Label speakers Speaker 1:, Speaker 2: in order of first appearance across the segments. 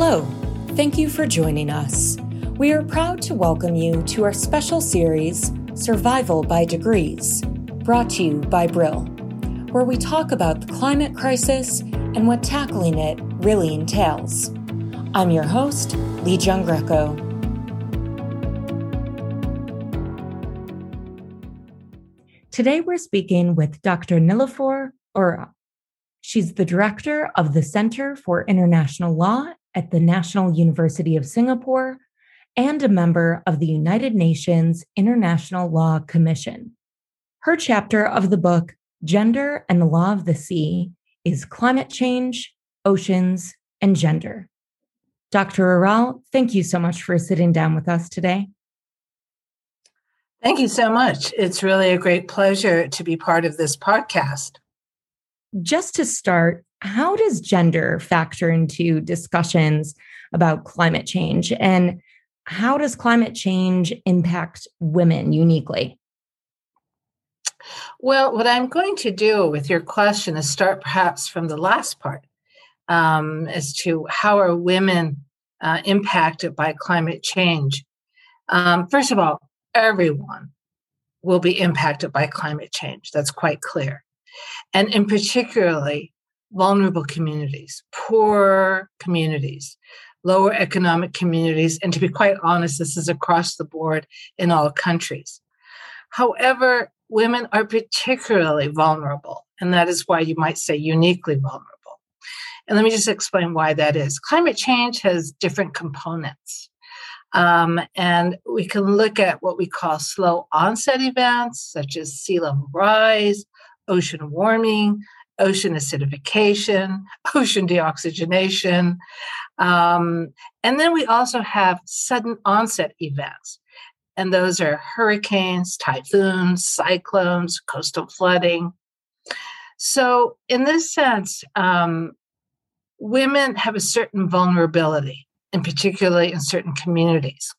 Speaker 1: Hello, thank you for joining us. We are proud to welcome you to our special series, Survival by Degrees, brought to you by Brill, where we talk about the climate crisis and what tackling it really entails. I'm your host, Lee John Greco. Today we're speaking with Dr. Nilufer Oral. She's the director of the Center for International Law at the National University of Singapore and a member of the United Nations International Law Commission. Her chapter of the book, Gender and the Law of the Sea, is Climate Change, Oceans, and Gender. Dr. Oral, thank you so much for sitting down with us today.
Speaker 2: Thank you so much. It's really a great pleasure to be part of this podcast.
Speaker 1: Just to start, how does gender factor into discussions about climate change? And how does climate change impact women uniquely?
Speaker 2: Well, what I'm going to do with your question is start perhaps from the last part um, as to how are women uh, impacted by climate change. Um, first of all, everyone will be impacted by climate change. That's quite clear. And in particularly, vulnerable communities, poor communities, lower economic communities, and to be quite honest, this is across the board in all countries. However, women are particularly vulnerable, and that is why you might say uniquely vulnerable. And let me just explain why that is. Climate change has different components. Um, and we can look at what we call slow onset events, such as sea level rise, ocean warming, ocean acidification, ocean deoxygenation. Um, and then we also have sudden onset events. And those are hurricanes, typhoons, cyclones, coastal flooding. So, in this sense, um, women have a certain vulnerability, and particularly in certain communities.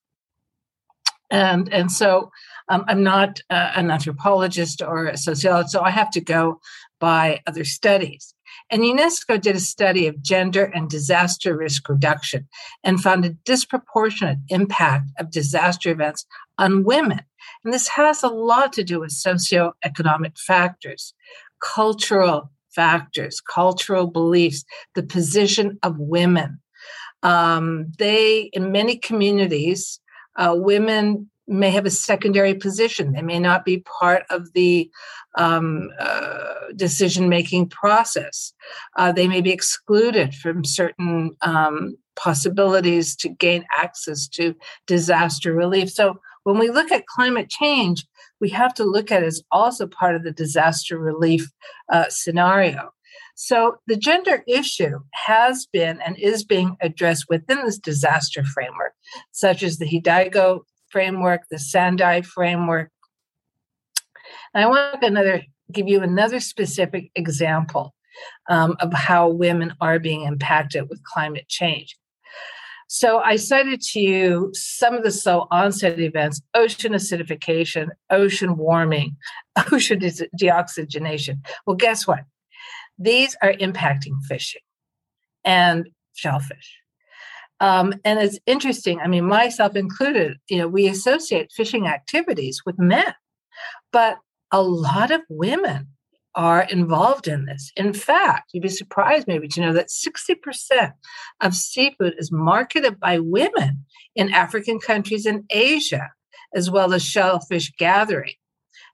Speaker 2: And, and so um, I'm not uh, an anthropologist or a sociologist, so I have to go by other studies. And UNESCO did a study of gender and disaster risk reduction and found a disproportionate impact of disaster events on women. And this has a lot to do with socioeconomic factors, cultural factors, cultural beliefs, the position of women. Um, they, in many communities, uh, women may have a secondary position. They may not be part of the um, uh, decision making process. Uh, they may be excluded from certain um, possibilities to gain access to disaster relief. So, when we look at climate change, we have to look at it as also part of the disaster relief uh, scenario. So, the gender issue has been and is being addressed within this disaster framework, such as the Hyogo framework, the Sendai framework. And I want another give you another specific example um, of how women are being impacted with climate change. So I cited to you some of the slow onset events: ocean acidification, ocean warming, ocean de- deoxygenation. Well, guess what? These are impacting fishing and shellfish. Um, and it's interesting. I mean, myself included, you know, we associate fishing activities with men, but a lot of women are involved in this. In fact, you'd be surprised maybe to know that 60% of seafood is marketed by women in African countries and Asia, as well as shellfish gathering.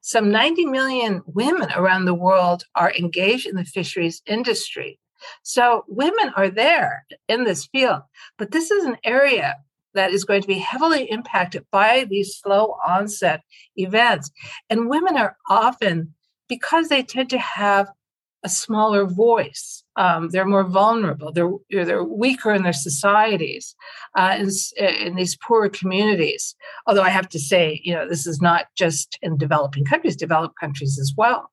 Speaker 2: Some 90 million women around the world are engaged in the fisheries industry. So women are there in this field, but this is an area that is going to be heavily impacted by these slow onset events. And women are often, because they tend to have a smaller voice, um, they're more vulnerable, they're, they're weaker in their societies, uh, in, in these poorer communities. Although I have to say, you know, this is not just in developing countries, developed countries as well.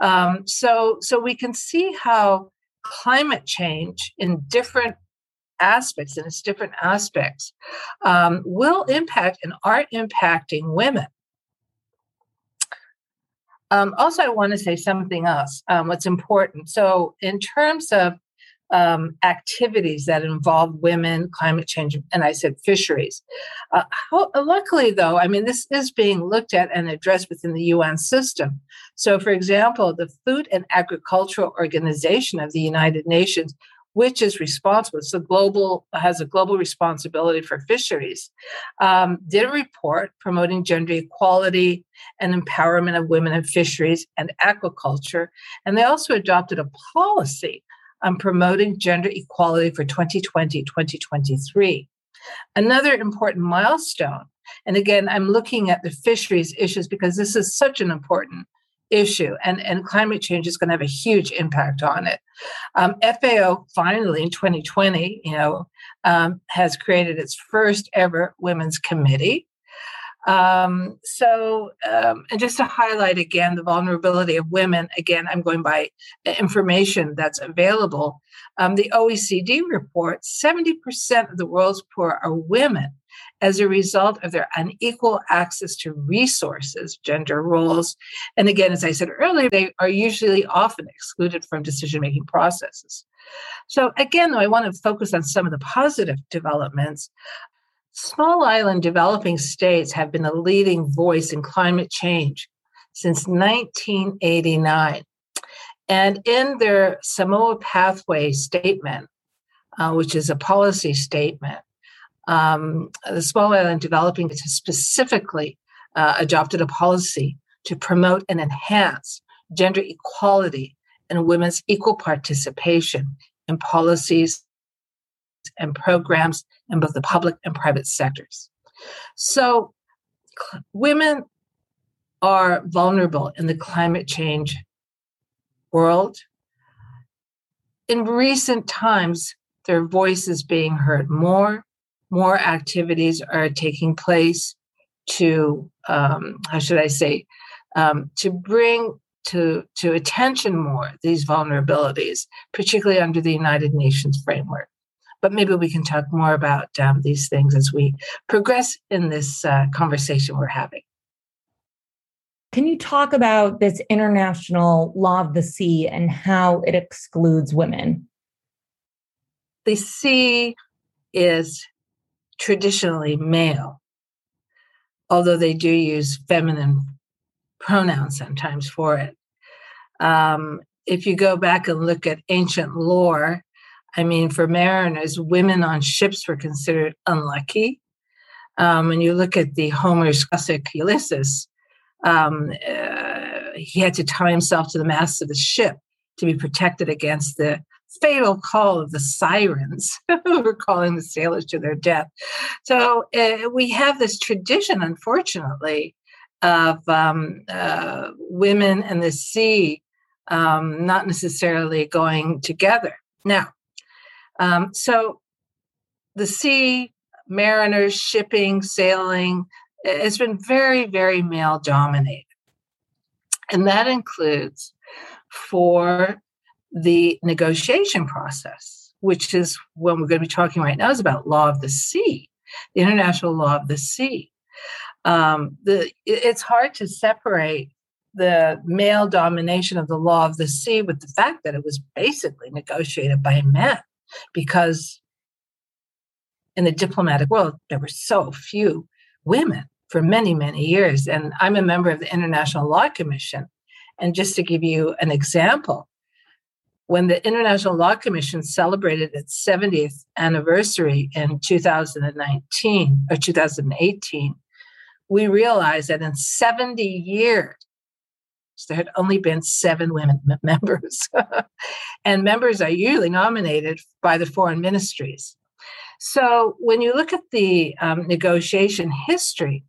Speaker 2: Um, so, so we can see how climate change in different aspects and its different aspects um, will impact and are impacting women. Um, also, I want to say something else. Um, what's important. So, in terms of um, activities that involve women, climate change, and I said fisheries. Uh, how, luckily, though, I mean, this is being looked at and addressed within the UN system. So, for example, the Food and Agricultural Organization of the United Nations which is responsible. So global has a global responsibility for fisheries. Um, did a report promoting gender equality and empowerment of women in fisheries and aquaculture, and they also adopted a policy on promoting gender equality for 2020-2023. Another important milestone and again, I'm looking at the fisheries issues because this is such an important issue and, and climate change is going to have a huge impact on it. Um, fao finally in 2020 you know um, has created its first ever women's committee. Um, so um, and just to highlight again the vulnerability of women again i'm going by information that's available. Um, the oecd report 70% of the world's poor are women as a result of their unequal access to resources, gender roles. And again, as I said earlier, they are usually often excluded from decision making processes. So, again, though, I want to focus on some of the positive developments. Small island developing states have been a leading voice in climate change since 1989. And in their Samoa Pathway Statement, uh, which is a policy statement, um, the Small Island Developing has specifically uh, adopted a policy to promote and enhance gender equality and women's equal participation in policies and programs in both the public and private sectors. So, cl- women are vulnerable in the climate change world. In recent times, their voice is being heard more more activities are taking place to um, how should I say um, to bring to to attention more these vulnerabilities, particularly under the United Nations framework. But maybe we can talk more about um, these things as we progress in this uh, conversation we're having.
Speaker 1: Can you talk about this international law of the sea and how it excludes women?
Speaker 2: The sea is traditionally male, although they do use feminine pronouns sometimes for it. Um, if you go back and look at ancient lore, I mean, for mariners, women on ships were considered unlucky. Um, when you look at the Homer's classic Ulysses, um, uh, he had to tie himself to the mast of the ship to be protected against the fatal call of the sirens who were calling the sailors to their death. So uh, we have this tradition, unfortunately, of um, uh, women and the sea um, not necessarily going together. Now, um, so the sea, mariners, shipping, sailing, has been very, very male dominated. And that includes for the negotiation process, which is what we're going to be talking right now, is about law of the sea, the international law of the sea. Um, the, it's hard to separate the male domination of the law of the sea with the fact that it was basically negotiated by men because in the diplomatic world there were so few women for many many years and i'm a member of the international law commission and just to give you an example when the International Law Commission celebrated its 70th anniversary in 2019 or 2018, we realized that in 70 years, there had only been seven women members. and members are usually nominated by the foreign ministries. So when you look at the um, negotiation history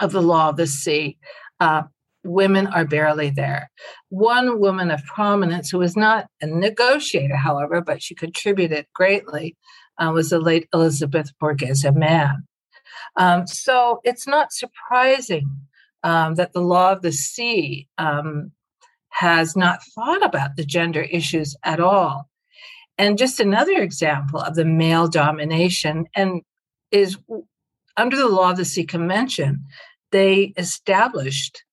Speaker 2: of the law of the sea, uh, women are barely there. One woman of prominence who was not a negotiator, however, but she contributed greatly, uh, was the late Elizabeth Borgese Mann. Um, so it's not surprising um, that the law of the sea um, has not thought about the gender issues at all. And just another example of the male domination and is under the law of the sea convention, they established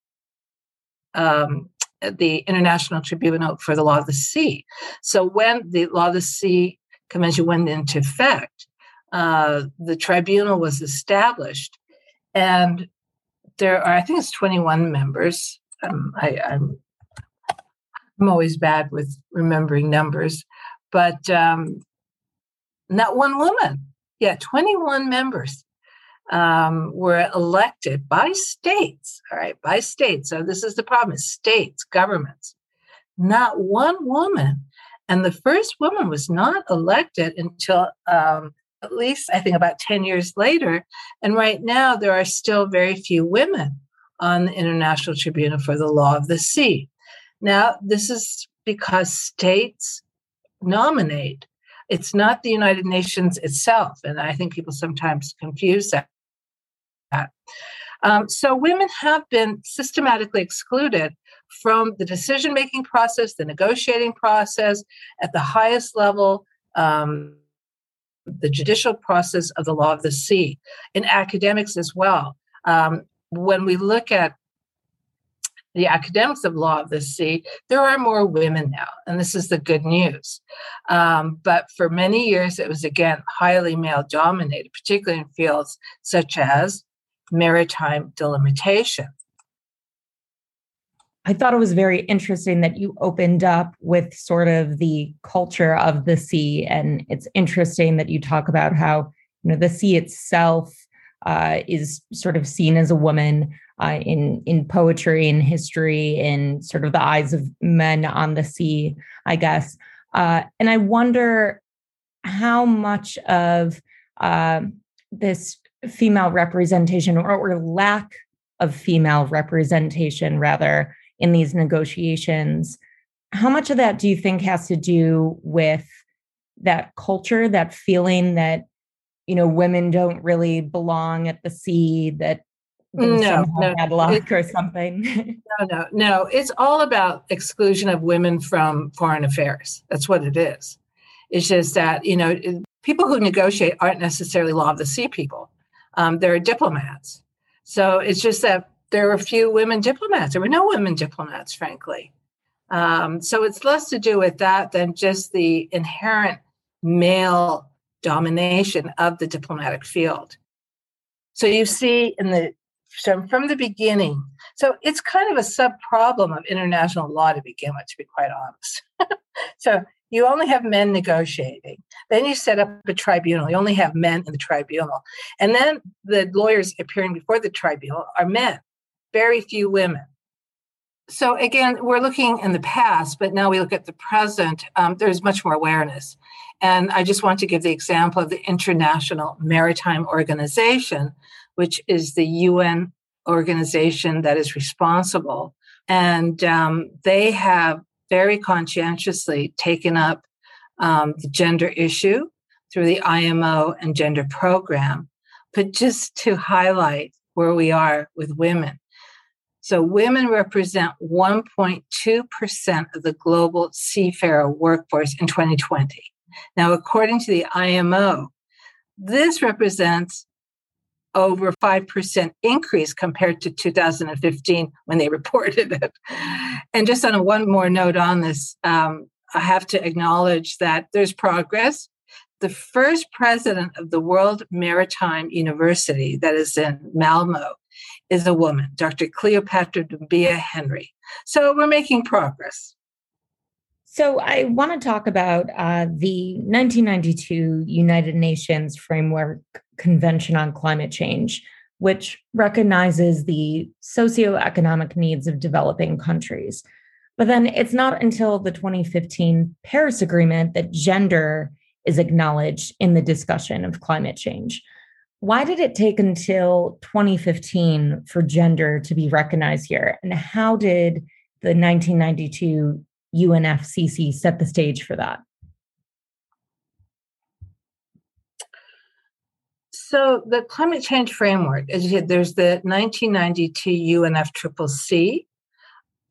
Speaker 2: um, the International Tribunal for the Law of the Sea. So when the Law of the Sea Convention went into effect, uh, the tribunal was established, and there are, I think it's 21 members. Um, I, am I'm, I'm always bad with remembering numbers, but um, not one woman. Yeah, 21 members um, were elected by states. All right, by states. So this is the problem: states, governments. Not one woman, and the first woman was not elected until um, at least I think about 10 years later. And right now, there are still very few women on the International Tribunal for the Law of the Sea. Now, this is because states nominate. It's not the United Nations itself. And I think people sometimes confuse that. Um, so women have been systematically excluded from the decision making process, the negotiating process at the highest level. Um, the judicial process of the law of the sea, in academics as well. Um, when we look at the academics of law of the sea, there are more women now, and this is the good news. Um, but for many years, it was again highly male dominated, particularly in fields such as maritime delimitation.
Speaker 1: I thought it was very interesting that you opened up with sort of the culture of the sea. And it's interesting that you talk about how, you know, the sea itself uh, is sort of seen as a woman uh, in, in poetry and history in sort of the eyes of men on the sea, I guess. Uh, and I wonder how much of uh, this female representation or, or lack of female representation, rather, in these negotiations. How much of that do you think has to do with that culture, that feeling that, you know, women don't really belong at the sea, that
Speaker 2: no, no,
Speaker 1: bad luck or something?
Speaker 2: no, no, no. It's all about exclusion of women from foreign affairs. That's what it is. It's just that, you know, people who negotiate aren't necessarily law of the sea people. Um, they're diplomats. So it's just that there were few women diplomats. There were no women diplomats, frankly. Um, so it's less to do with that than just the inherent male domination of the diplomatic field. So you see in the so from the beginning, so it's kind of a sub problem of international law to begin with, to be quite honest. so you only have men negotiating. Then you set up a tribunal. You only have men in the tribunal. And then the lawyers appearing before the tribunal are men very few women. So again, we're looking in the past, but now we look at the present. Um, there's much more awareness, and I just want to give the example of the International Maritime Organization, which is the UN organization that is responsible, and um, they have very conscientiously taken up um, the gender issue through the IMO and gender program, but just to highlight where we are with women. So women represent 1.2% of the global seafarer workforce in 2020. Now, according to the IMO, this represents over 5% increase compared to 2015 when they reported it. And just on one more note on this, um, I have to acknowledge that there's progress. The first president of the World Maritime University, that is in Malmo, is a woman, Dr. Cleopatra Doumbia Henry. So we're making progress.
Speaker 1: So I want to talk about uh, the 1992 United Nations Framework Convention on Climate Change, which recognizes the socioeconomic needs of developing countries. But then it's not until the 2015 Paris Agreement that gender is acknowledged in the discussion of climate change. Why did it take until 2015 for gender to be recognized here? And how did the 1992 UNFCCC set the stage for that?
Speaker 2: So the climate change framework, as you said, there's the 1992 UNFCCC,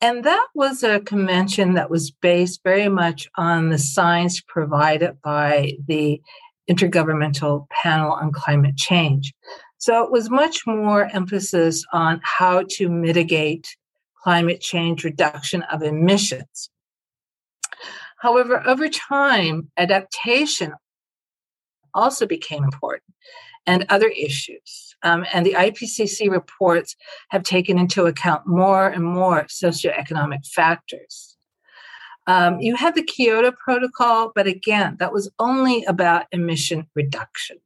Speaker 2: and that was a convention that was based very much on the science provided by the Intergovernmental Panel on Climate Change. So it was much more emphasis on how to mitigate climate change reduction of emissions. However, over time, adaptation also became important and other issues. Um, and the IPCC reports have taken into account more and more socioeconomic factors. Um, you had the Kyoto Protocol, but again, that was only about emission reduction.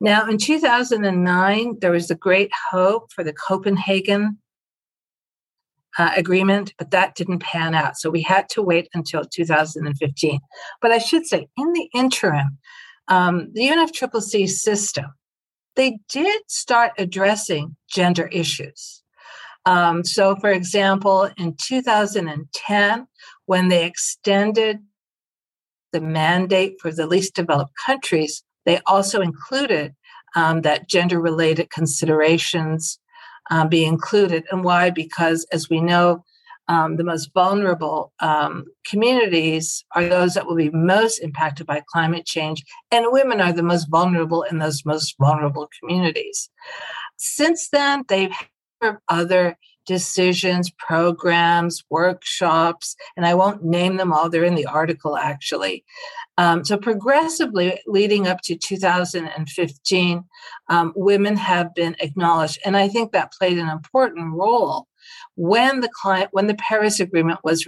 Speaker 2: Now, in 2009, there was the great hope for the Copenhagen uh, agreement, but that didn't pan out. So we had to wait until 2015. But I should say, in the interim, um, the UNFCCC system, they did start addressing gender issues. Um, so, for example, in 2010, when they extended the mandate for the least developed countries, they also included um, that gender related considerations um, be included. And why? Because, as we know, um, the most vulnerable um, communities are those that will be most impacted by climate change, and women are the most vulnerable in those most vulnerable communities. Since then, they've had other decisions, programs, workshops, and I won't name them all, they're in the article actually, um, so, progressively leading up to 2015, um, women have been acknowledged. And I think that played an important role when the client, when the Paris Agreement was,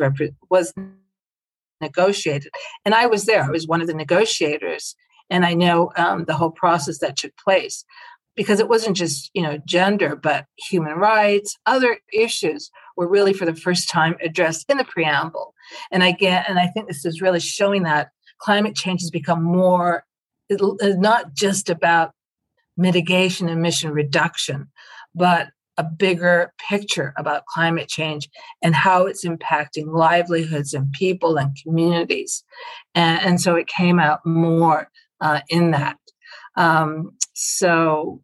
Speaker 2: was negotiated. And I was there, I was one of the negotiators. And I know um, the whole process that took place because it wasn't just you know gender but human rights other issues were really for the first time addressed in the preamble and again and i think this is really showing that climate change has become more not just about mitigation emission reduction but a bigger picture about climate change and how it's impacting livelihoods and people and communities. And, and so it came out more uh, in that. Um, so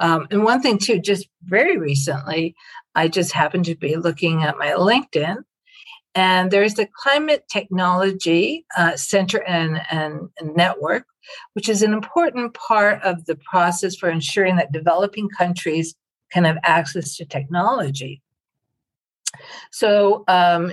Speaker 2: um, and one thing too just very recently i just happened to be looking at my linkedin and there's the Climate Technology uh, Center and, and, and Network, which is an important part of the process for ensuring that developing countries can have access to technology. So, um,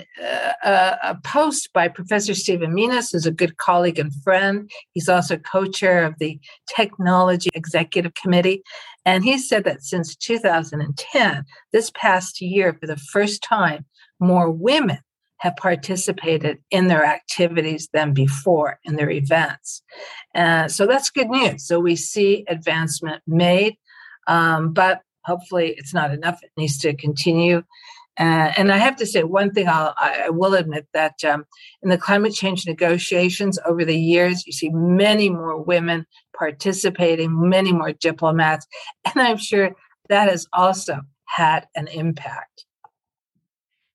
Speaker 2: uh, a post by Professor Stephen Minas, who's a good colleague and friend. He's also co chair of the Technology Executive Committee. And he said that since 2010, this past year, for the first time, more women have participated in their activities than before in their events. Uh, so that's good news. So we see advancement made, um, but hopefully it's not enough. It needs to continue. Uh, and I have to say one thing I'll, I will admit that um, in the climate change negotiations over the years, you see many more women participating, many more diplomats, and I'm sure that has also had an impact.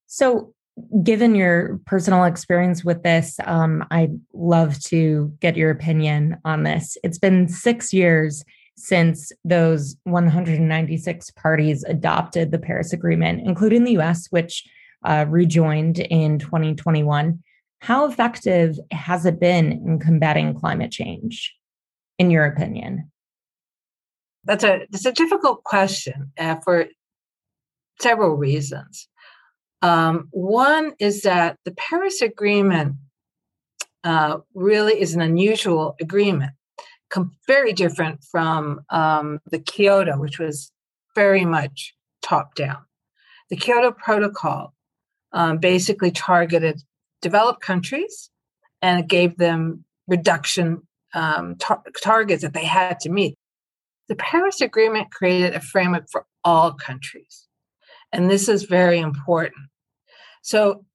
Speaker 1: So, given your personal experience with this, um, I'd love to get your opinion on this. It's been six years since those 196 parties adopted the Paris Agreement, including the US, which uh, rejoined in 2021. How effective has it been in combating climate change, in your opinion?
Speaker 2: That's a that's a difficult question uh, for several reasons. Um, one is that the Paris Agreement uh, really is an unusual agreement, com- very different from um, the Kyoto, which was very much top down. The Kyoto Protocol um, basically targeted developed countries and it gave them reduction um, tar- targets that they had to meet. The Paris Agreement created a framework for all countries. And this is very important. So,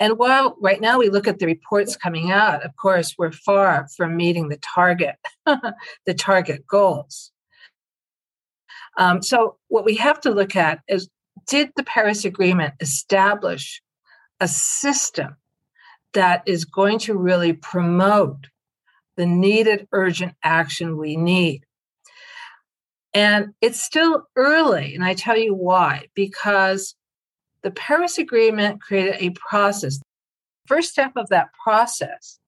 Speaker 2: and while right now we look at the reports coming out, of course, we're far from meeting the target, the target goals. Um, so, what we have to look at is did the Paris Agreement establish a system that is going to really promote the needed urgent action we need? And it's still early, and I tell you why, because the Paris Agreement created a process. First step of that process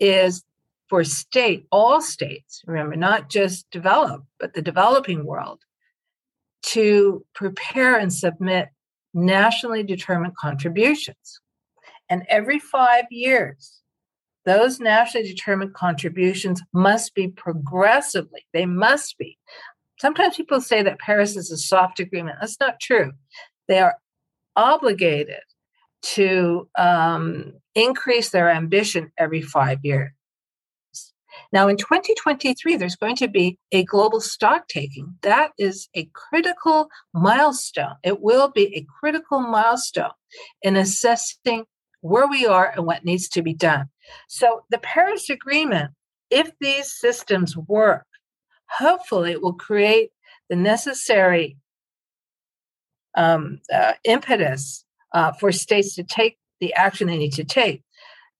Speaker 2: is for state, all states, remember, not just developed, but the developing world, to prepare and submit nationally determined contributions. And every five years, those nationally determined contributions must be progressively, they must be. Sometimes people say that Paris is a soft agreement. That's not true. They are obligated to um, increase their ambition every five years. Now, in 2023, there's going to be a global stock taking. That is a critical milestone. It will be a critical milestone in assessing where we are and what needs to be done. So, the Paris Agreement, if these systems work, hopefully it will create the necessary um, uh, impetus uh, for states to take the action they need to take.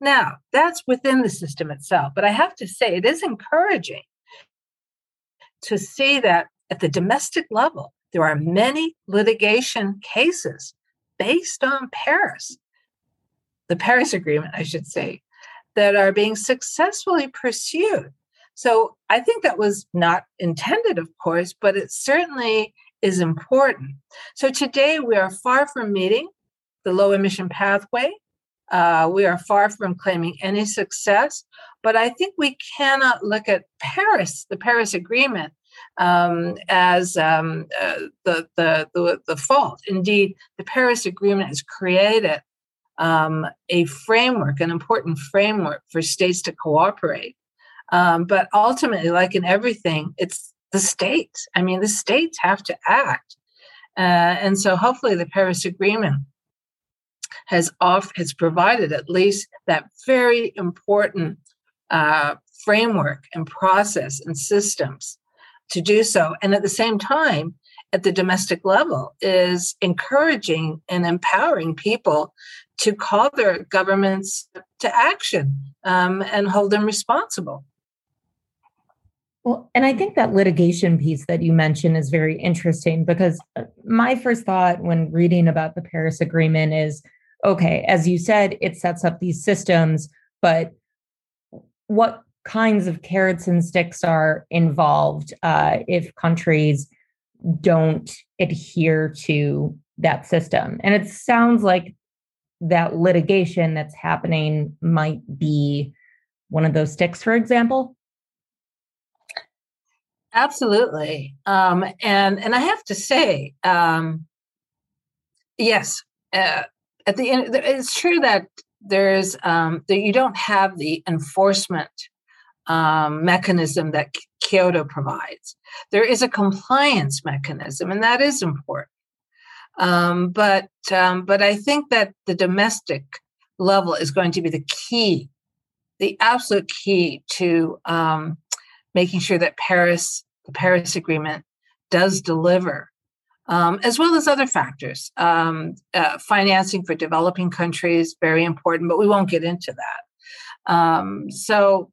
Speaker 2: Now, that's within the system itself. But I have to say, it is encouraging to see that at the domestic level, there are many litigation cases based on Paris, the Paris Agreement, I should say, that are being successfully pursued. So I think that was not intended, of course, but it certainly is important. So today we are far from meeting the low emission pathway. Uh, we are far from claiming any success, but I think we cannot look at Paris, the Paris Agreement, um, as um, uh, the, the, the, the, fault. Indeed, the Paris Agreement has created um, a framework, an important framework for states to cooperate. Um, but ultimately, like in everything, it's the states. I mean, the states have to act. Uh, and so hopefully the Paris Agreement has off has provided at least that very important uh, framework and process and systems to do so and at the same time at the domestic level is encouraging and empowering people to call their governments to action um, and hold them responsible
Speaker 1: well, and I think that litigation piece that you mentioned is very interesting because uh, my first thought when reading about the Paris Agreement is okay, as you said, it sets up these systems, but what kinds of carrots and sticks are involved uh, if countries don't adhere to that system? And it sounds like that litigation that's happening might be one of those sticks, for example.
Speaker 2: Absolutely, um, and and I have to say, um, yes, uh, at the end, it's true that there's um, that you don't have the enforcement um, mechanism that Kyoto provides. There is a compliance mechanism, and that is important. Um, but um, but I think that the domestic level is going to be the key, the absolute key to um, making sure that Paris, the Paris Agreement, does deliver um, as well as other factors. Um, uh, financing for developing countries, very important, but we won't get into that. Um, so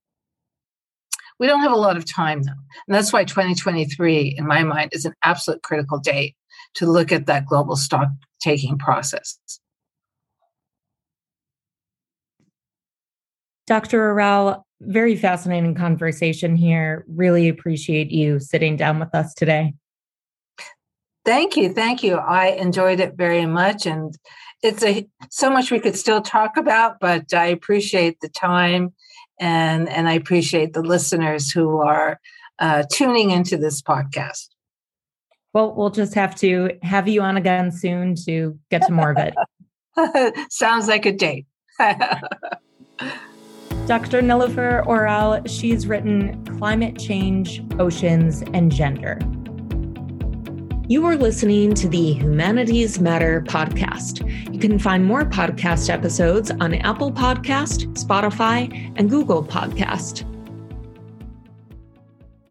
Speaker 2: we don't have a lot of time though. And that's why 2023, in my mind, is an absolute critical date to look at that global stock taking process.
Speaker 1: Dr. Oral, very fascinating conversation here. Really appreciate you sitting down with us today.
Speaker 2: Thank you, thank you. I enjoyed it very much, and it's a so much we could still talk about, but I appreciate the time, and and I appreciate the listeners who are uh, tuning into this podcast.
Speaker 1: Well, we'll just have to have you on again soon to get to more of
Speaker 2: it. Sounds like a date.
Speaker 1: Dr. Nilufer Oral, she's written Climate Change, Oceans, and Gender you are listening to the Humanities Matter podcast. You can find more podcast episodes on Apple Podcast, Spotify, and Google Podcast.